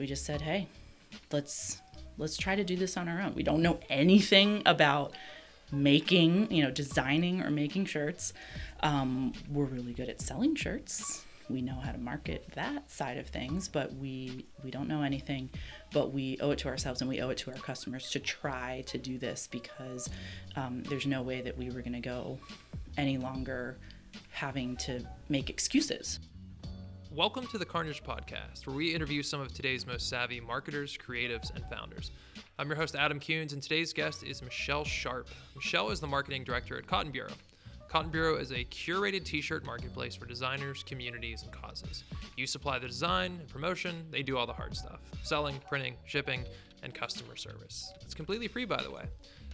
we just said, hey, let's let's try to do this on our own. We don't know anything about making, you know, designing or making shirts. Um, we're really good at selling shirts. We know how to market that side of things, but we we don't know anything. But we owe it to ourselves and we owe it to our customers to try to do this because um, there's no way that we were going to go any longer having to make excuses. Welcome to the Carnage Podcast, where we interview some of today's most savvy marketers, creatives, and founders. I'm your host, Adam Kuhns, and today's guest is Michelle Sharp. Michelle is the marketing director at Cotton Bureau. Cotton Bureau is a curated t shirt marketplace for designers, communities, and causes. You supply the design and promotion, they do all the hard stuff selling, printing, shipping, and customer service. It's completely free, by the way.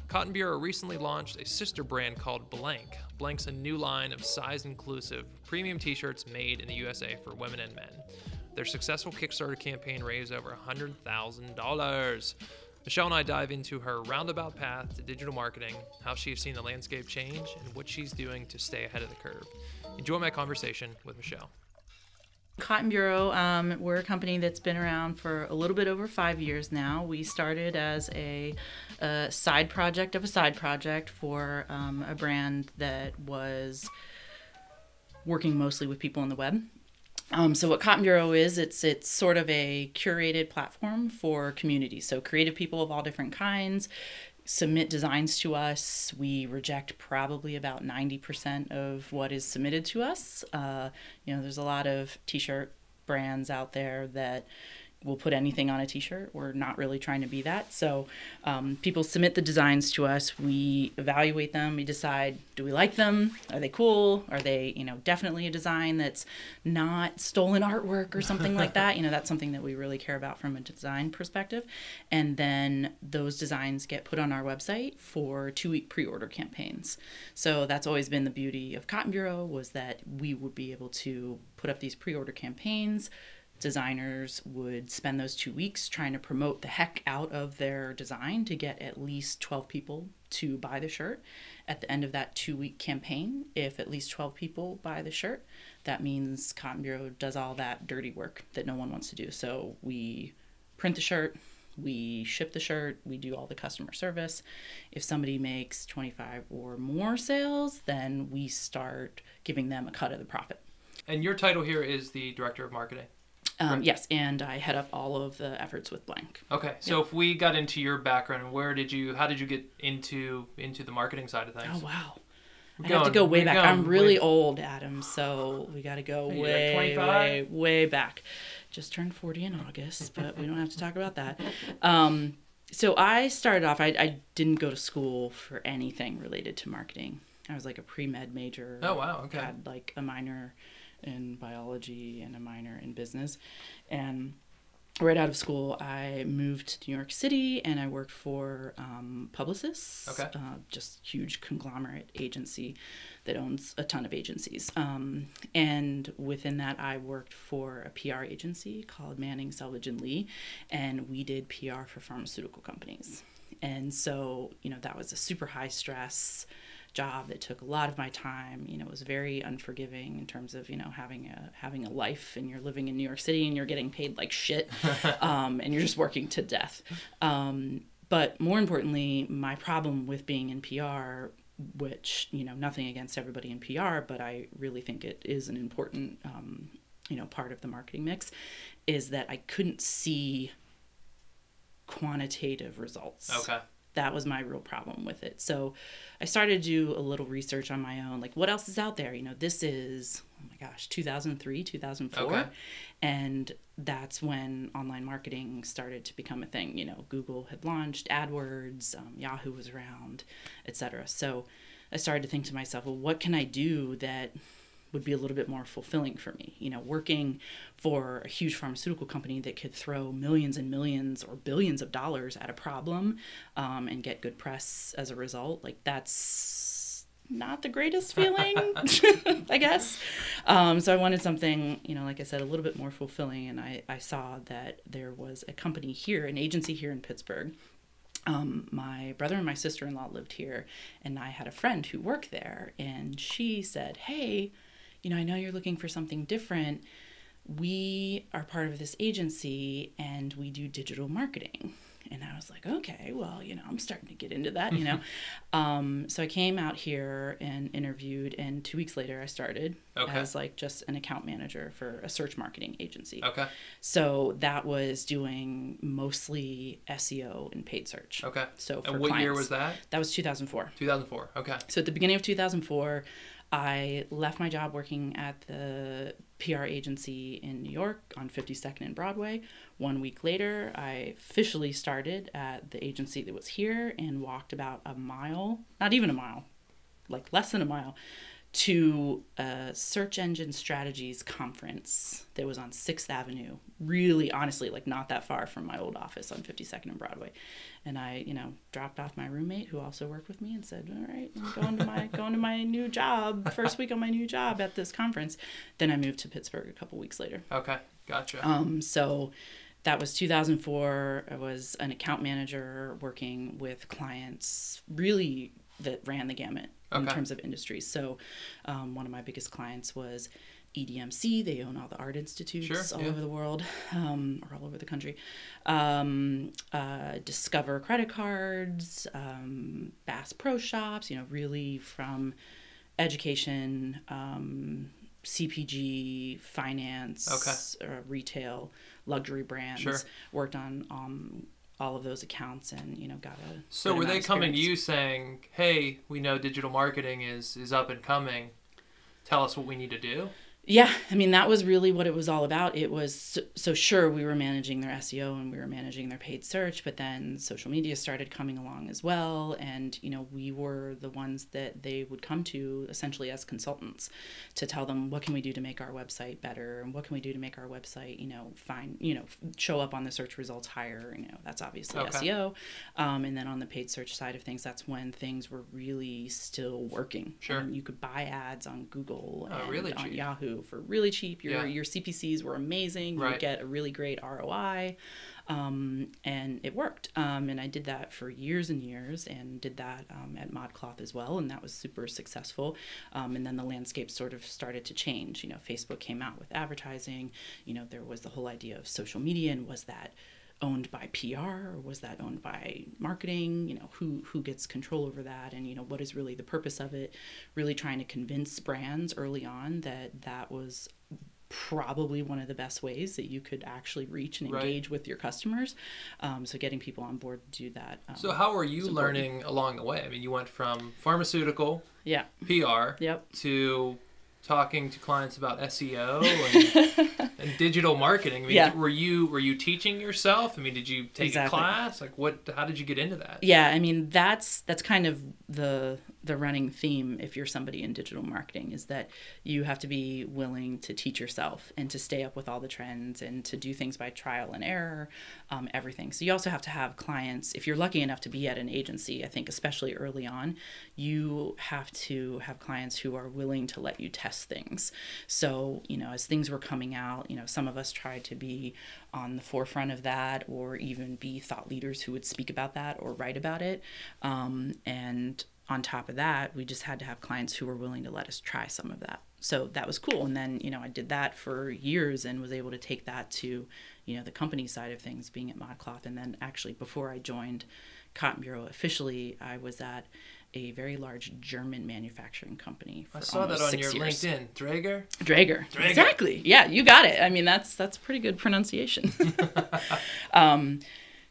Cotton Bureau recently launched a sister brand called Blank. Blank's a new line of size inclusive premium t shirts made in the USA for women and men. Their successful Kickstarter campaign raised over $100,000. Michelle and I dive into her roundabout path to digital marketing, how she's seen the landscape change, and what she's doing to stay ahead of the curve. Enjoy my conversation with Michelle. Cotton Bureau, um, we're a company that's been around for a little bit over five years now. We started as a, a side project of a side project for um, a brand that was working mostly with people on the web. Um, so what Cotton Bureau is, it's it's sort of a curated platform for communities. So creative people of all different kinds submit designs to us. We reject probably about 90% of what is submitted to us. Uh, you know, there's a lot of t shirt brands out there that we'll put anything on a t-shirt. We're not really trying to be that. So um, people submit the designs to us. We evaluate them. We decide do we like them? Are they cool? Are they you know definitely a design that's not stolen artwork or something like that? You know that's something that we really care about from a design perspective. And then those designs get put on our website for two week pre-order campaigns. So that's always been the beauty of cotton bureau was that we would be able to put up these pre-order campaigns designers would spend those two weeks trying to promote the heck out of their design to get at least 12 people to buy the shirt. At the end of that two week campaign, if at least 12 people buy the shirt, that means Cotton Bureau does all that dirty work that no one wants to do. So we print the shirt, we ship the shirt, we do all the customer service. If somebody makes 25 or more sales, then we start giving them a cut of the profit. And your title here is the director of marketing. Um, right. Yes, and I head up all of the efforts with Blank. Okay, so if we got into your background, where did you? How did you get into into the marketing side of things? Oh wow. I have to go way back. Going. I'm really old, Adam, so we got to go way, way, way back. Just turned 40 in August, but we don't have to talk about that. Um, so I started off. I, I didn't go to school for anything related to marketing. I was like a pre med major. Oh wow! Okay. Had like a minor in biology and a minor in business. And right out of school, I moved to New York City and I worked for um, Publicis, okay. uh, just huge conglomerate agency that owns a ton of agencies. Um, and within that, I worked for a PR agency called Manning, Selvage and Lee, and we did PR for pharmaceutical companies. And so, you know, that was a super high stress job that took a lot of my time. You know, it was very unforgiving in terms of you know having a having a life and you're living in New York City and you're getting paid like shit, um, and you're just working to death. Um, but more importantly, my problem with being in PR, which you know nothing against everybody in PR, but I really think it is an important um, you know part of the marketing mix, is that I couldn't see quantitative results. Okay that was my real problem with it. So I started to do a little research on my own. Like, what else is out there? You know, this is, oh my gosh, 2003, 2004. Okay. And that's when online marketing started to become a thing. You know, Google had launched AdWords, um, Yahoo was around, etc. So I started to think to myself, well, what can I do that would be a little bit more fulfilling for me. You know, working for a huge pharmaceutical company that could throw millions and millions or billions of dollars at a problem um, and get good press as a result, like that's not the greatest feeling, I guess. Um, so I wanted something, you know, like I said, a little bit more fulfilling. And I, I saw that there was a company here, an agency here in Pittsburgh um, my brother and my sister in law lived here, and I had a friend who worked there, and she said, Hey, you know, I know you're looking for something different. we are part of this agency and we do digital marketing. And I was like, okay, well, you know, I'm starting to get into that, you know. um, so I came out here and interviewed, and two weeks later, I started Okay. as like just an account manager for a search marketing agency. Okay. So that was doing mostly SEO and paid search. Okay. So for And what year was that? That was 2004. 2004. Okay. So at the beginning of 2004, I left my job working at the PR agency in New York on 52nd and Broadway. One week later, I officially started at the agency that was here and walked about a mile, not even a mile, like less than a mile, to a search engine strategies conference that was on 6th Avenue. Really, honestly, like not that far from my old office on 52nd and Broadway. And I, you know, dropped off my roommate who also worked with me and said, "All right, I'm going to my going to my new job. First week on my new job at this conference." Then I moved to Pittsburgh a couple weeks later. Okay. Gotcha. Um, so that was 2004. I was an account manager working with clients really that ran the gamut in terms of industries. So um, one of my biggest clients was EDMC. They own all the art institutes Sure, all yeah. over the world um, or all over the country. Um, uh, Discover credit cards, um, Bass Pro Shops, you know, really from education, um, CPG, finance, uh, retail, luxury brands. Sure. Worked on um, all of those accounts and you know got a. So were they coming to you saying, "Hey, we know digital marketing is is up and coming. Tell us what we need to do." Yeah, I mean that was really what it was all about. It was so, so sure we were managing their SEO and we were managing their paid search, but then social media started coming along as well, and you know we were the ones that they would come to essentially as consultants to tell them what can we do to make our website better and what can we do to make our website you know find you know show up on the search results higher. You know that's obviously Okay. SEO, um, and then on the paid search side of things, that's when things were really still working. Sure. I mean, you could buy ads on Google Oh, and really on cheap. Yahoo for really cheap. Your Yeah. your CPCs were amazing. You Right. would get a really great ROI, um, and it worked. Um, and I did that for years and years, and did that um, at ModCloth as well, and that was super successful. Um, and then the landscape sort of started to change. You know, Facebook came out with advertising. You know, there was the whole idea of social media, and was that owned by PR or was that owned by marketing? You know, who who gets control over that and you know what is really the purpose of it? Really trying to convince brands early on that that was probably one of the best ways that you could actually reach and Right. engage with your customers. Um, so getting people on board to do that. Um, So how are you learning along the way? I mean, you went from pharmaceutical yeah. PR Yep. to talking to clients about SEO and, and digital marketing. I mean, Yeah. were you were you teaching yourself? I mean, did you take Exactly. a class? Like, what? How did you get into that? Yeah, I mean that's that's kind of the the running theme if you're somebody in digital marketing is that you have to be willing to teach yourself and to stay up with all the trends and to do things by trial and error, um, everything. So you also have to have clients. If you're lucky enough to be at an agency, I think especially early on, you have to have clients who are willing to let you test things. So you know, as things were coming out, you know, some of us tried to be on the forefront of that or even be thought leaders who would speak about that or write about it. Um, and on top of that, we just had to have clients who were willing to let us try some of that. So that was cool. And then, you know, I did that for years and was able to take that to, you know, the company side of things, being at ModCloth. And then actually, before I joined Cotton Bureau officially, I was at a very large German manufacturing company. For I saw that on your years. LinkedIn, Drager. Drager. Draeger. Exactly. Yeah, you got it. I mean, that's that's pretty good pronunciation. um,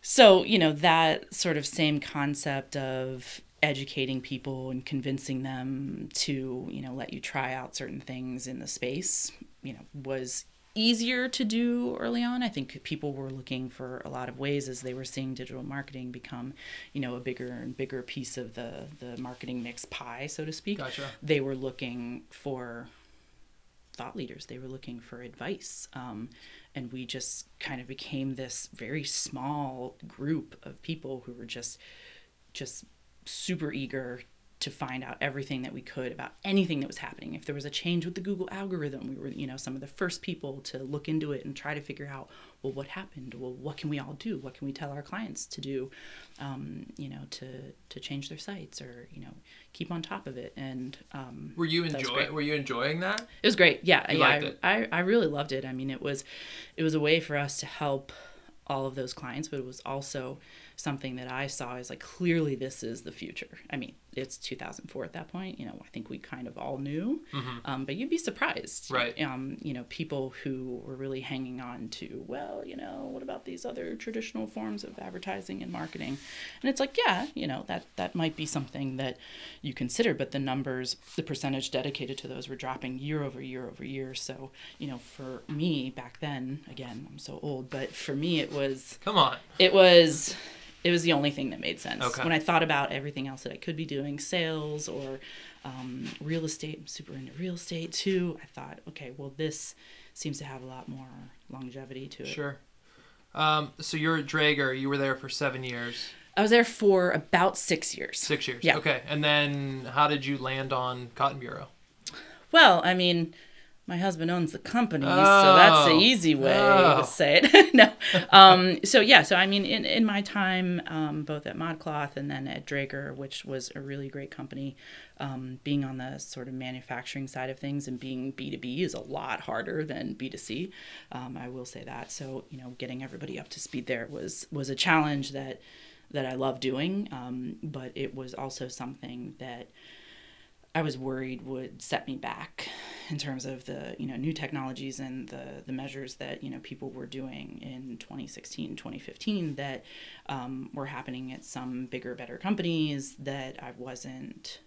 so you know that sort of same concept of educating people and convincing them to you know let you try out certain things in the space you know was easier to do early on i think people were looking for a lot of ways as they were seeing digital marketing become you know a bigger and bigger piece of the the marketing mix pie so to speak Gotcha. they were looking for thought leaders. They were looking for advice. Um, and we just kind of became this very small group of people who were just just super eager to find out everything that we could about anything that was happening. If there was a change with the Google algorithm, we were, you know, some of the first people to look into it and try to figure out, well, what happened? Well, what can we all do? What can we tell our clients to do, um, you know, to to change their sites or you know keep on top of it? And um, Were you that was enjoy great. Were you enjoying that? It was great. Yeah, You yeah. liked I, it? I I really loved it. I mean, it was it was a way for us to help all of those clients, but it was also something that I saw as like clearly this is the future. I mean, it's 2004 at that point. You know, I think we kind of all knew, um, but you'd be surprised, Mm-hmm. Right. Um, you know, people who were really hanging on to, well, you know, what about these other traditional forms of advertising and marketing? And it's like, yeah, you know, that that might be something that you consider, but the numbers, the percentage dedicated to those were dropping year over year over year. So, you know, for me back then, again, I'm so old, but for me it was Come on. it was it was the only thing that made sense Okay. when i thought about everything else that i could be doing sales or um, real estate i'm super into real estate too i thought okay well this seems to have a lot more longevity to it Sure. Um, so you're at Drager. You were there for seven years, i was there for about six years six years. Yeah. Okay. And then how did you land on Cotton Bureau? well i mean my husband owns the company, so that's the Oh. easy way Oh. to say it. no, um, so yeah, so I mean, in, in my time, um, both at ModCloth and then at Drager, which was a really great company, um, being on the sort of manufacturing side of things and being B two B is a lot harder than B two C. Um, I will say that. So you know, getting everybody up to speed there was was a challenge that that I love doing, um, but it was also something that I was worried would set me back in terms of the you know new technologies and the the measures that you know people were doing in 2016 2015 that um, were happening at some bigger better companies that I wasn't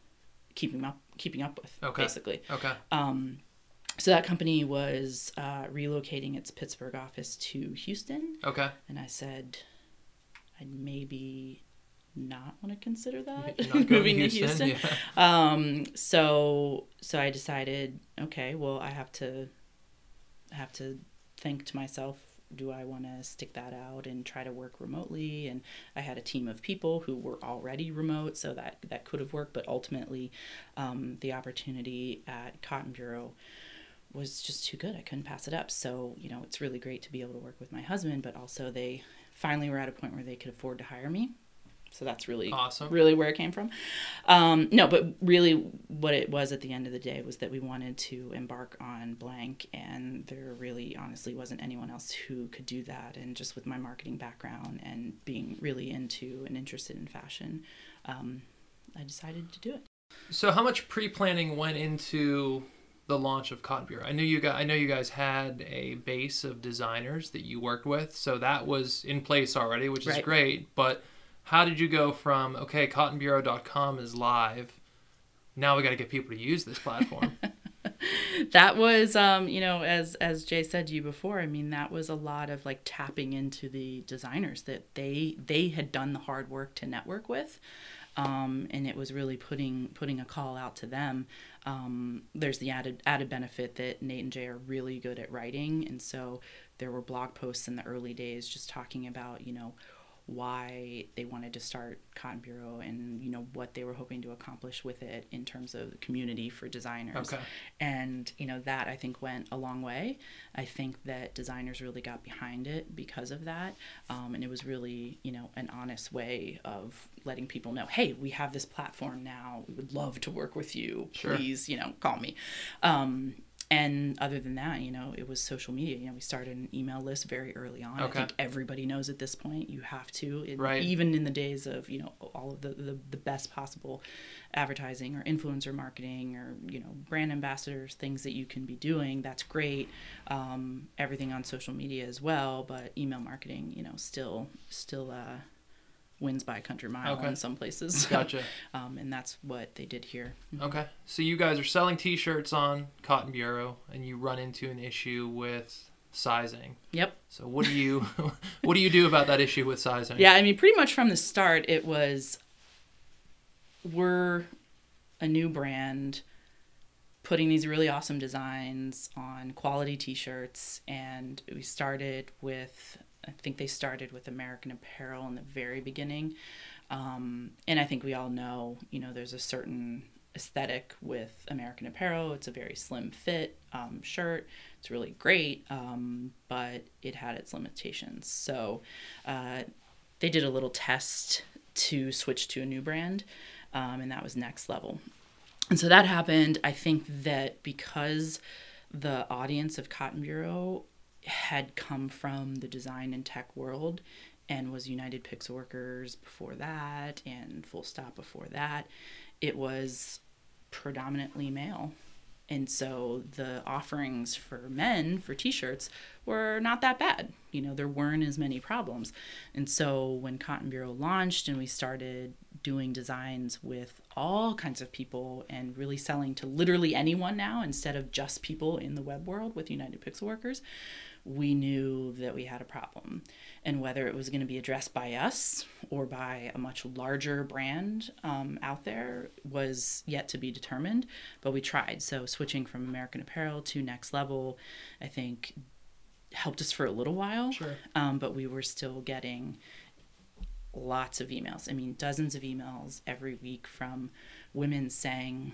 keeping up keeping up with Okay. basically Okay. um, so that company was uh, relocating its Pittsburgh office to Houston Okay. and I said I'd maybe not want to consider that You're not going moving to to Houston. Houston. Yeah. Um, so so I decided, okay, well I have to have to think to myself, do I want to stick that out and try to work remotely? And I had a team of people who were already remote, so that that could have worked. But ultimately, um, the opportunity at Cotton Bureau was just too good. I couldn't pass it up. So you know, it's really great to be able to work with my husband, but also they finally were at a point where they could afford to hire me. So that's really Awesome. really where it came from. Um, no, but really, what it was at the end of the day was that we wanted to embark on blank, and there really, honestly, wasn't anyone else who could do that. And just with my marketing background and being really into and interested in fashion, um, I decided to do it. So how much pre-planning went into the launch of Cotton Bureau? I knew you guys. I know you guys had a base of designers that you worked with, so that was in place already, which is Right. great. But how did you go from okay, CottonBureau.com is live, now we got to get people to use this platform? that was um, you know as as jay said to you before i mean that was a lot of like tapping into the designers that they they had done the hard work to network with um, and it was really putting putting a call out to them um, there's the added added benefit that nate and jay are really good at writing and so there were blog posts in the early days just talking about you know why they wanted to start Cotton Bureau and you know what they were hoping to accomplish with it in terms of the community for designers. Okay. And you know that I think went a long way. I think that designers really got behind it because of that, um, and it was really you know an honest way of letting people know, hey, we have this platform now. We would love to work with you. Sure. Please, you know, call me. Um, and other than that, you know, it was social media. You know, we started an email list very early on. Okay. I think everybody knows at this point you have to, in, Right. even in the days of you know all of the, the the best possible advertising or influencer marketing or you know brand ambassadors, things that you can be doing. That's great. Um, everything on social media as well, but email marketing, you know, still still uh, wins by a country mile Okay. in some places. Gotcha. Um, and that's what they did here. Okay. So you guys are selling T-shirts on Cotton Bureau, and you run into an issue with sizing. Yep. So what do you what do you do about that issue with sizing? Yeah, I mean, pretty much from the start, it was we're a new brand putting these really awesome designs on quality t shirts. And we started with, I think they started with American Apparel in the very beginning. Um, and I think we all know, you know, there's a certain aesthetic with American Apparel. It's a very slim fit um, shirt. It's really great, um, but it had its limitations. So uh, they did a little test to switch to a new brand, um, and that was Next Level. And so that happened. I think that because the audience of Cotton Bureau had come from the design and tech world and was United Pixel Workers before that and Full Stop before that, it was predominantly male. And so the offerings for men for t shirts were not that bad. You know, there weren't as many problems. And so when Cotton Bureau launched and we started doing designs with all kinds of people and really selling to literally anyone now instead of just people in the web world with United Pixel Workers, we knew that we had a problem. And whether it was going to be addressed by us or by a much larger brand um, out there was yet to be determined, but we tried. So, switching from American Apparel to Next Level, I think, helped us for a little while. Sure. Um, but we were still getting lots of emails. I mean, dozens of emails every week from women saying,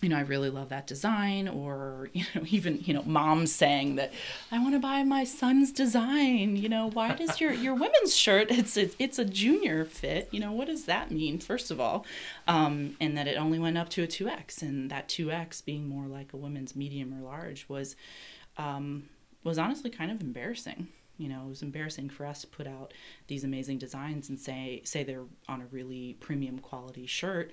you know, I really love that design, or, you know, even, you know, moms saying that I want to buy my son's design. You know, why does your, your women's shirt, it's a, it's a junior fit. You know, what does that mean, first of all? Um, and that it only went up to a 2X, and that 2X being more like a women's medium or large was, um, was honestly kind of embarrassing you know, it was embarrassing for us to put out these amazing designs and say say they're on a really premium quality shirt,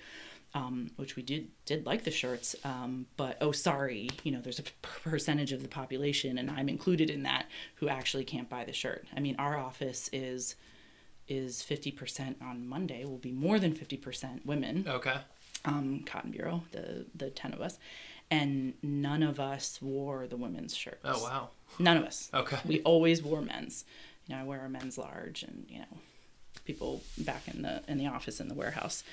um, which we did did like the shirts. Um, but oh, sorry, you know, there's a percentage of the population, and I'm included in that, who actually can't buy the shirt. I mean, our office is is 50% on Monday. Will be more than 50% women. Okay. Um, Cotton Bureau, the the ten of us, and none of us wore the women's shirts. Oh wow. None of us. Okay. We always wore men's. You know, I wear a men's large, and you know, people back in the in the office in the warehouse,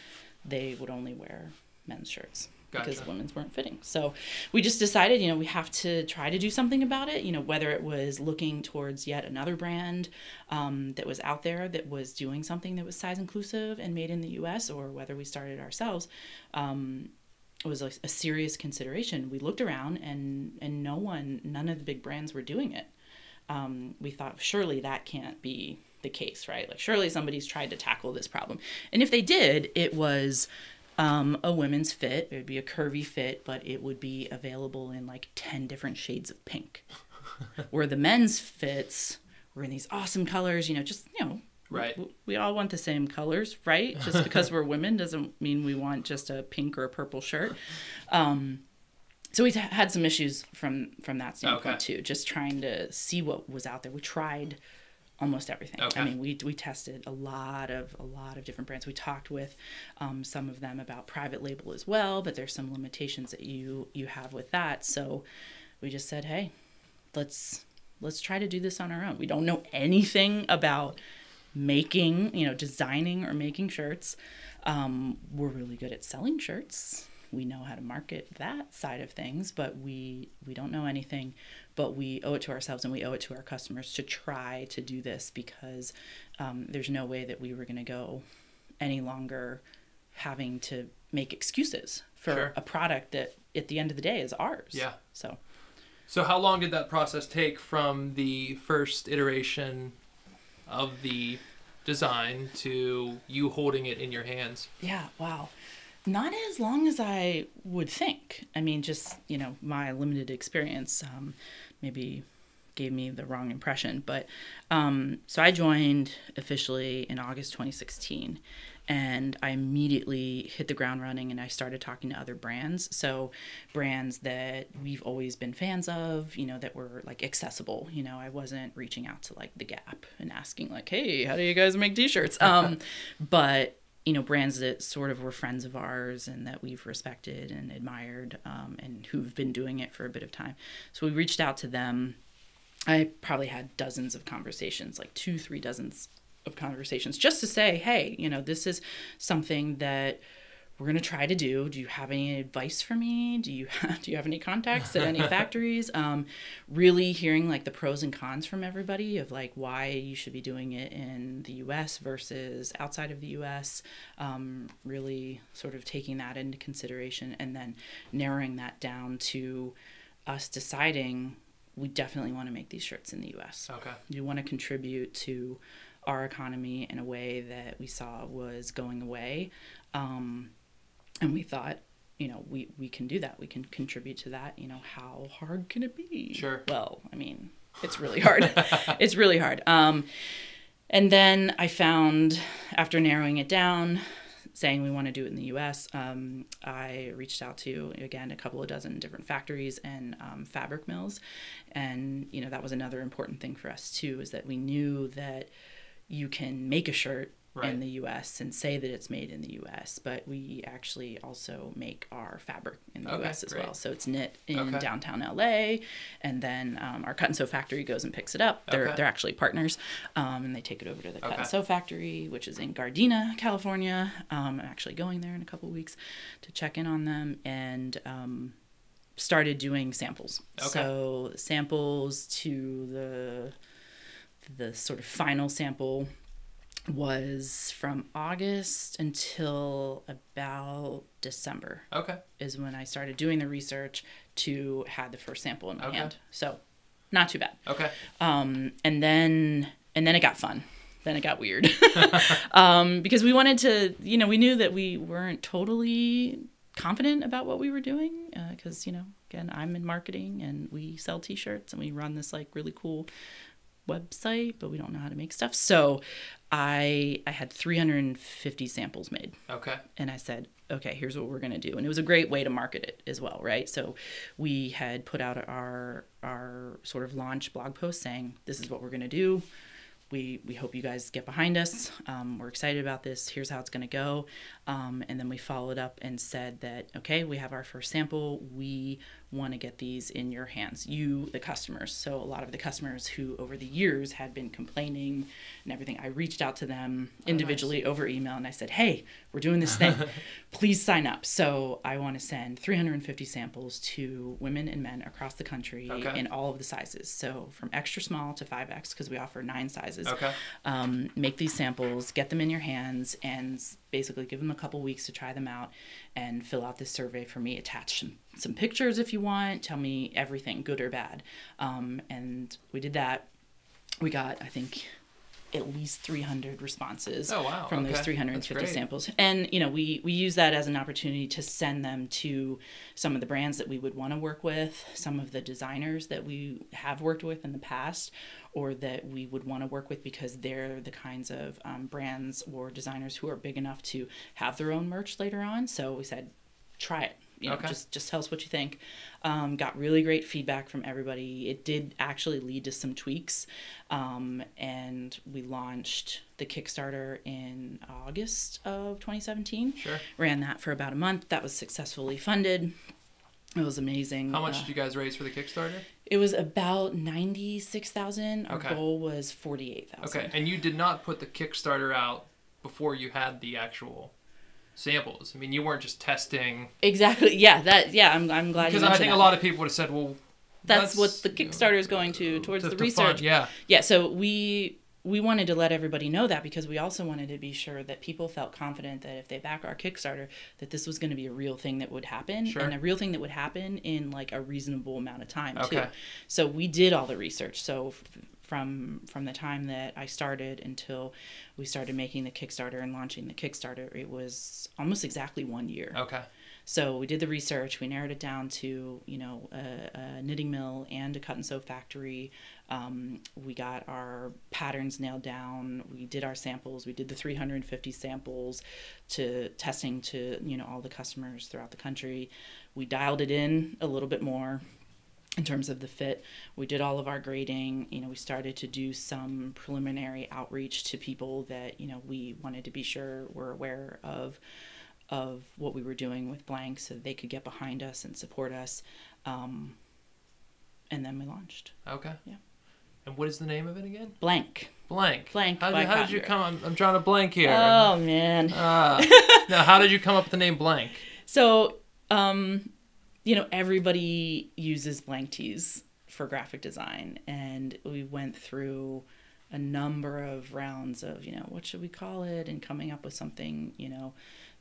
they would only wear men's shirts Gotcha. because women's weren't fitting. So we just decided, you know, we have to try to do something about it. You know, whether it was looking towards yet another brand um, that was out there that was doing something that was size inclusive and made in the U.S., or whether we started ourselves. Um, it was a, a, serious consideration. We looked around and and no one, none of the big brands were doing it. Um, we thought surely that can't be the case, right? Like surely somebody's tried to tackle this problem. And if they did, it was um, a women's fit. It would be a curvy fit, but it would be available in like ten different shades of pink. Where the men's fits were in these awesome colors, you know, just you know Right. We, we all want the same colors, right? Just because we're women doesn't mean we want just a pink or a purple shirt. Um, so we had some issues from from that standpoint Okay. too. Just trying to see what was out there. We tried almost everything. Okay. I mean, we we tested a lot of a lot of different brands. We talked with um, some of them about private label as well, but there's some limitations that you you have with that. So we just said, hey, let's let's try to do this on our own. We don't know anything about making, you know, designing or making shirts. Um, we're really good at selling shirts. We know how to market that side of things, but we we don't know anything. But we owe it to ourselves and we owe it to our customers to try to do this because um, there's no way that we were going to go any longer having to make excuses for Sure. a product that at the end of the day is ours. Yeah. So So how long did that process take from the first iteration of the design to you holding it in your hands? Yeah, wow. Not as long as I would think. I mean, just, you know, my limited experience um, maybe gave me the wrong impression. But um, so I joined officially in August 2016 and I immediately hit the ground running and I started talking to other brands. So, brands that we've always been fans of, you know, that were like accessible. You know, I wasn't reaching out to like The Gap and asking, like, hey, how do you guys make t shirts? Um, but you know brands that sort of were friends of ours and that we've respected and admired um, and who've been doing it for a bit of time. So we reached out to them. I probably had dozens of conversations like two three dozens of conversations just to say hey you know this is something that we're going to try to do. Do you have any advice for me? Do you have, do you have any contacts at any factories? Um, really hearing like the pros and cons from everybody of like why you should be doing it in the U.S. versus outside of the U.S. Um, really sort of taking that into consideration and then narrowing that down to us deciding we definitely want to make these shirts in the U.S. Okay. You want to contribute to our economy in a way that we saw was going away. Um, and we thought you know we we can do that. We can contribute to that. You know how hard can it be? Sure. well i mean it's really hard. It's really hard. Um and then i found after narrowing it down saying we want to do it in the us um, i reached out to again a couple of dozen different factories and um, fabric mills. And you know that was another important thing for us too is that we knew that you can make a shirt Right. in the US and say that it's made in the US, but we actually also make our fabric in the Okay, US as great. well. So it's knit in Okay. downtown LA, and then um, our cut and sew factory goes and picks it up. They're Okay. they're actually partners, um, and they take it over to the cut and sew factory, which is in Gardena, California. Um, I'm actually going there in a couple weeks to check in on them and. Um, started doing samples Okay. so samples to the the sort of final sample was from August until about December Okay. is when I started doing the research to had the first sample in my Okay. hand. So not too bad. Okay. Um, and then and then it got fun. Then it got weird um, because we wanted to, you know, we knew that we weren't totally confident about what we were doing because you know, again, I'm in marketing and we sell T-shirts and we run this like really cool website, but we don't know how to make stuff. So I I had 350 samples made Okay. and I said, okay, here's what we're going to do. And it was a great way to market it as well, right? So we had put out our our sort of launch blog post saying, this is what we're going to do. We, we hope you guys get behind us. Um, we're excited about this. Here's how it's going to go. Um, and then we followed up and said that, okay, we have our first sample. We want to get these in your hands, you, the customers. So a lot of the customers who over the years had been complaining and everything, I reached out to them individually over email and I said, hey, we're doing this thing. Please sign up. So I want to send 350 samples to women and men across the country Okay. in all of the sizes. So from extra small to 5X, because we offer nine sizes. Okay. Um, make these samples, get them in your hands, and basically give them a couple weeks to try them out and fill out this survey for me. Attach some, some pictures if you want. Tell me everything, good or bad. Um, and we did that. We got, I think, at least 300 responses Oh, wow. from those 350 That's samples. And you know we we use that as an opportunity to send them to some of the brands that we would want to work with some of the designers that we have worked with in the past or that we would want to work with because they're the kinds of um, brands or designers who are big enough to have their own merch later on. So we said try it you know Okay. just just tell us what you think um, got really great feedback from everybody it did actually lead to some tweaks um, and we launched the kickstarter in august of 2017 Sure. ran that for about a month that was successfully funded it was amazing How much Uh, did you guys raise for the Kickstarter? it was about 96000 our Okay. goal was 48000 Okay. And you did not put the Kickstarter out before you had the actual samples. I mean, you weren't just testing exactly yeah that yeah i'm, I'm glad because I think that. a lot of people would have said, "Well, that's, what the kickstarter is going to towards to- the to research fund- yeah. yeah so we we wanted to let everybody know that because we also wanted to be sure that people felt confident that if they back our kickstarter that this was going to be a real thing that would happen Sure. and a real thing that would happen in like a reasonable amount of time too Okay. so we did all the research so from from the time that i started until we started making the kickstarter and launching the kickstarter it was almost exactly one year Okay. so we did the research. We narrowed it down to you know a, a knitting mill and a cut and sew factory. Um, we got our patterns nailed down. We did our samples. We did the 350 samples to testing to you know all the customers throughout the country. We dialed it in a little bit more in terms of the fit. We did all of our grading. You know, we started to do some preliminary outreach to people that you know we wanted to be sure were aware of of what we were doing with blank so that they could get behind us and support us um, and then we launched Okay. Yeah. And what is the name of it again? blank Blank. Blank How, did, how did you come? I'm, I'm trying to blank here. Oh man. Uh, now, how did you come up with the name Blank? So, um, you know, everybody uses blank tees for graphic design, and we went through a number of rounds of, you know, what should we call it, and coming up with something, you know,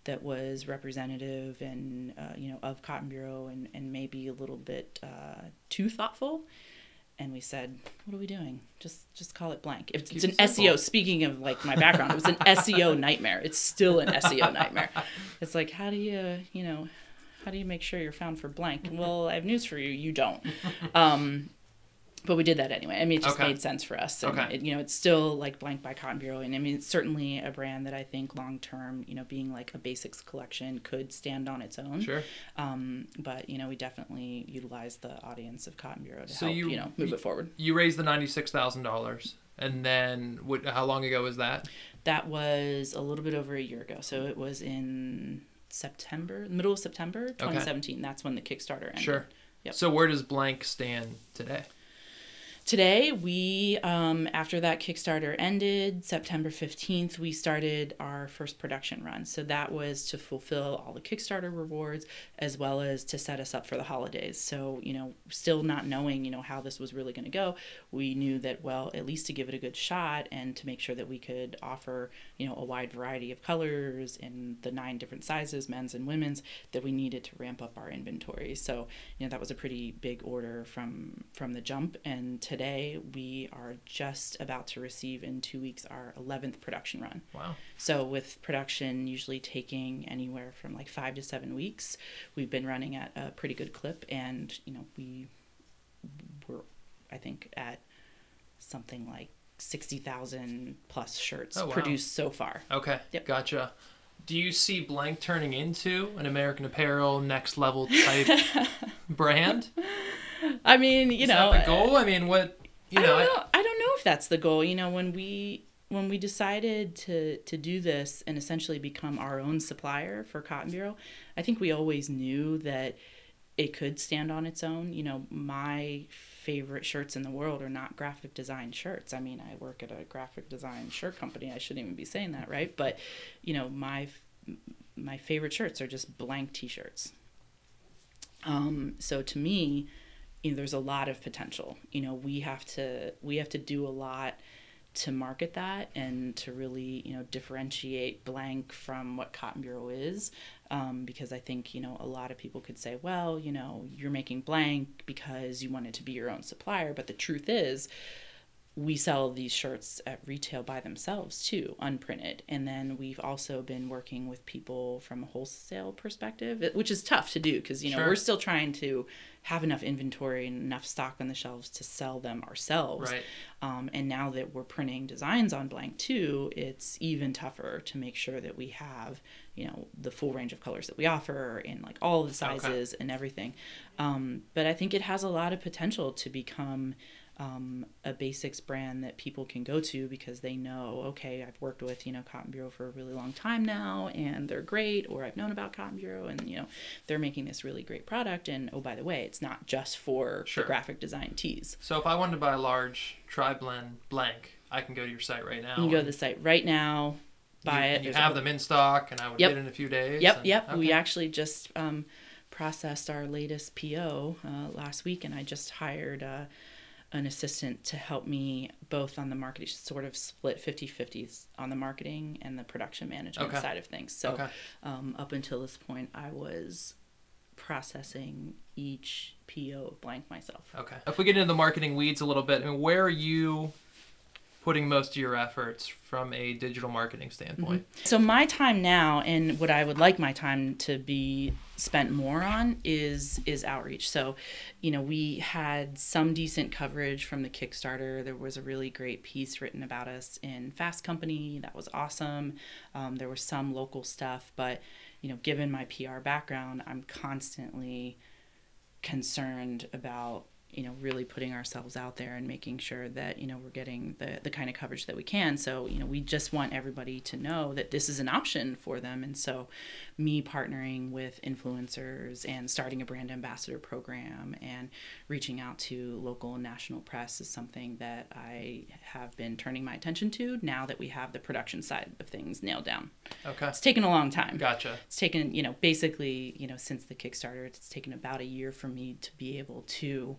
that was representative and, uh, you know, of Cotton Bureau and, and maybe a little bit uh, too thoughtful. And we said, "What are we doing? Just, just call it blank." If it's an. SEO. Speaking of like my background, it was an SEO nightmare. It's still an SEO nightmare. It's like, how do you, you know, how do you make sure you're found for blank? Well, I have news for you. You don't. Um, but we did that anyway. I mean, it just Okay. made sense for us. And Okay. it, you know, it's still like blank by Cotton Bureau, and I mean, it's certainly a brand that I think long term, you know, being like a basics collection could stand on its own. Sure. Um, but you know, we definitely utilize the audience of Cotton Bureau to So help you- you, know move you- it forward. You raised the ninety-six thousand dollars, and then what? How long ago was that? That was a little bit over a year ago. So it was in September, middle of September, 2017. That's when the Kickstarter ended. Sure. Yep. So where does Blank stand today? Today, we, um, after that Kickstarter ended, September 15th, we started our first production run. So that was to fulfill all the Kickstarter rewards as well as to set us up for the holidays. So, you know, still not knowing, you know, how this was really going to go, we knew that, well, at least to give it a good shot and to make sure that we could offer, you know, a wide variety of colors in the nine different sizes, men's and women's, that we needed to ramp up our inventory. So, you know, that was a pretty big order from from the jump and today we are just about to receive in 2 weeks our 11th production run. Wow. So with production usually taking anywhere from like 5 to 7 weeks, we've been running at a pretty good clip and, you know, we were I think at something like 60,000 plus shirts Oh, wow. produced so far. Okay. Yep. Gotcha. Do you see Blank turning into an American Apparel next level type brand? I mean, you Is know, that the goal? I mean, what? You I know, don't I- know. I don't know if that's the goal. You know, when we when we decided to to do this and essentially become our own supplier for Cotton Bureau, I think we always knew that it could stand on its own. You know, my favorite shirts in the world are not graphic design shirts. I mean, I work at a graphic design shirt company. I shouldn't even be saying that, right? But, you know, my my favorite shirts are just blank t-shirts. Um, so to me, you know, there's a lot of potential. You know, we have to we have to do a lot to market that and to really you know differentiate blank from what Cotton Bureau is. Um, because I think you know a lot of people could say, well, you know, you're making blank because you wanted to be your own supplier, but the truth is, we sell these shirts at retail by themselves too, unprinted. And then we've also been working with people from a wholesale perspective, which is tough to do because you know Sure. we're still trying to have enough inventory and enough stock on the shelves to sell them ourselves. right. Um, and now that we're printing designs on blank too, it's even tougher to make sure that we have, you know, the full range of colors that we offer in like all the Okay. sizes and everything. Um, but I think it has a lot of potential to become um, a basics brand that people can go to because they know, okay, I've worked with, you know, Cotton Bureau for a really long time now and they're great, or I've known about Cotton Bureau and, you know, they're making this really great product. And oh, by the way, it's not just for Sure. graphic design tees. So if I wanted to buy a large tri blend blank, I can go to your site right now. You can go to the site right now, buy you, it. You There's a have whole- them in stock, and I would Yep. get it in a few days. Yep, and- yep. We actually just um, processed our latest PO uh, last week, and I just hired uh, an assistant to help me both on the marketing, sort of split 50 50 on the marketing and the production management Okay. side of things. So Okay. um, up until this point, I was processing each PO blank myself. Okay. If we get into the marketing weeds a little bit, I mean, where are you putting most of your efforts from a digital marketing standpoint? So my time now, and what I would like my time to be spent more on is is outreach. So, you know, we had some decent coverage from the Kickstarter. There was a really great piece written about us in Fast Company. That was awesome. Um, there was some local stuff, but you know, given my PR background, I'm constantly concerned about you know, really putting ourselves out there and making sure that, you know, we're getting the, the kind of coverage that we can. So, you know, we just want everybody to know that this is an option for them. And so, me partnering with influencers and starting a brand ambassador program and reaching out to local and national press is something that I have been turning my attention to now that we have the production side of things nailed down. Okay. It's taken a long time. Gotcha. It's taken, you know, basically, you know, since the Kickstarter, it's taken about a year for me to be able to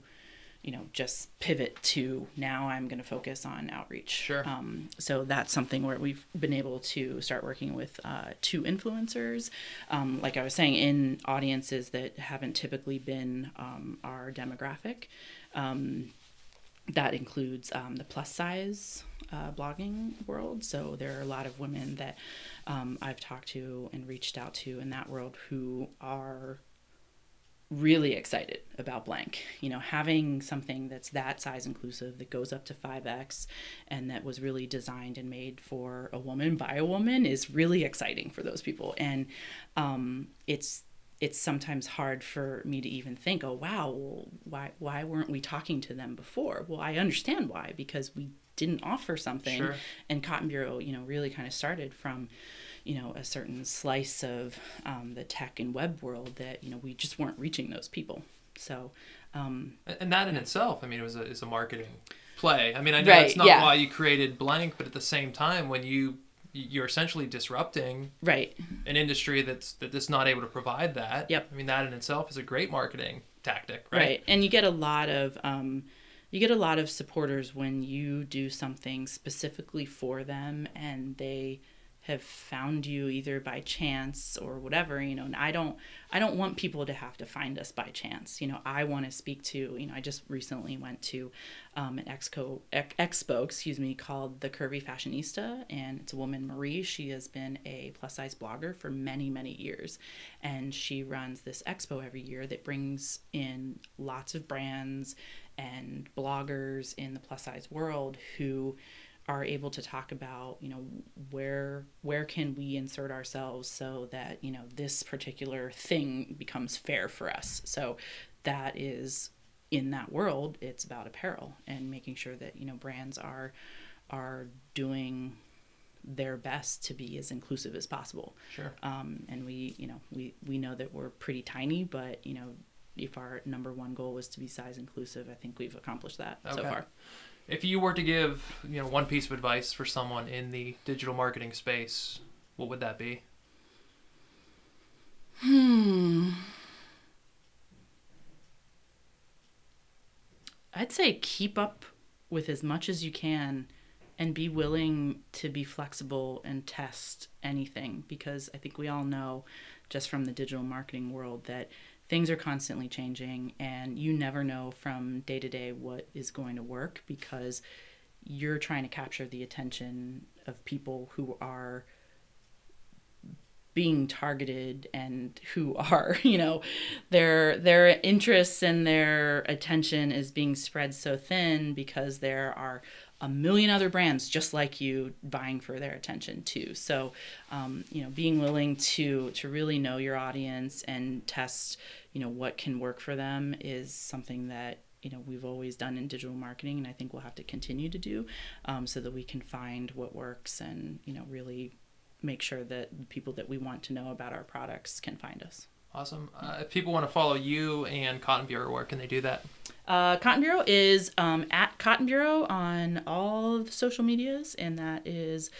you know just pivot to now i'm going to focus on outreach. Sure. Um, so that's something where we've been able to start working with uh, two influencers. Um, like i was saying in audiences that haven't typically been um, our demographic um, that includes um, the plus size uh, blogging world. So there are a lot of women that um, i've talked to and reached out to in that world who are really excited about blank. You know having something that's that size inclusive that goes up to 5x and that was really designed and made for a woman by a woman is really exciting for those people. And um, it's it's sometimes hard for me to even think oh wow well, why why weren't we talking to them before? Well i understand why because we didn't offer something sure. and cotton bureau you know really kind of started from you know a certain slice of um, the tech and web world that you know we just weren't reaching those people. So um, and that in itself i mean it was a, is a marketing play. I mean i know Right, that's not yeah. why you created blank but at the same time when you you're essentially disrupting right. an industry that's that is not able to provide that. Yep. i mean that in itself is a great marketing tactic right, right, and you get a lot of um, you get a lot of supporters when you do something specifically for them and they have found you either by chance or whatever you know and i don't i don't want people to have to find us by chance. You know i want to speak to you know i just recently went to um, an expo ex- expo excuse me called the curvy fashionista and it's a woman marie. She has been a plus size blogger for many many years and she runs this expo every year that brings in lots of brands and bloggers in the plus size world who are able to talk about you know where where can we insert ourselves so that you know this particular thing becomes fair for us. So that is in that world it's about apparel and making sure that you know brands are are doing their best to be as inclusive as possible. Sure. Um, and we you know we we know that we're pretty tiny but you know if our number one goal was to be size inclusive i think we've accomplished that so far if you were to give you know one piece of advice for someone in the digital marketing space what would that be Hmm. I'd say keep up with as much as you can and be willing to be flexible and test anything because I think we all know just from the digital marketing world that things are constantly changing and you never know from day to day what is going to work because you're trying to capture the attention of people who are being targeted and who are you know their their interests and their attention is being spread so thin because there are a million other brands just like you vying for their attention too so um, you know being willing to to really know your audience and test you know what can work for them is something that you know we've always done in digital marketing and i think we'll have to continue to do um, so that we can find what works and you know really make sure that people that we want to know about our products can find us. Awesome uh, if people want to follow you and cotton bureau where can they do that Uh, Cotton Bureau is um, at Cotton Bureau on all of social medias, and that is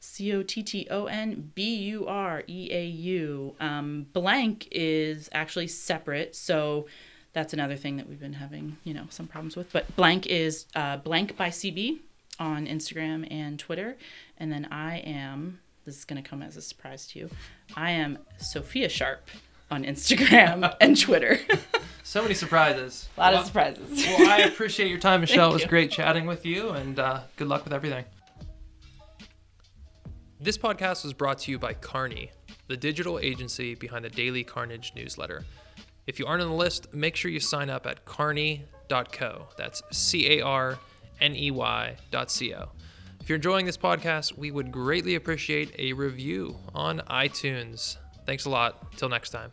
C O T T O N B U R E A U. Um, blank is actually separate, so that's another thing that we've been having, you know, some problems with. But blank is uh, blank by CB on Instagram and Twitter, and then I am. This is going to come as a surprise to you. I am Sophia Sharp on Instagram and Twitter. so many surprises. A lot well, of surprises. well i appreciate your time michelle. It was great chatting with you and uh, good luck with everything. This podcast was brought to you by carney the digital agency behind the daily carnage newsletter. If you aren't on the list make sure you sign up at carney.co that's c-a-r-n-e-y dot c-o if you're enjoying this podcast we would greatly appreciate a review on itunes. Thanks a lot. Till next time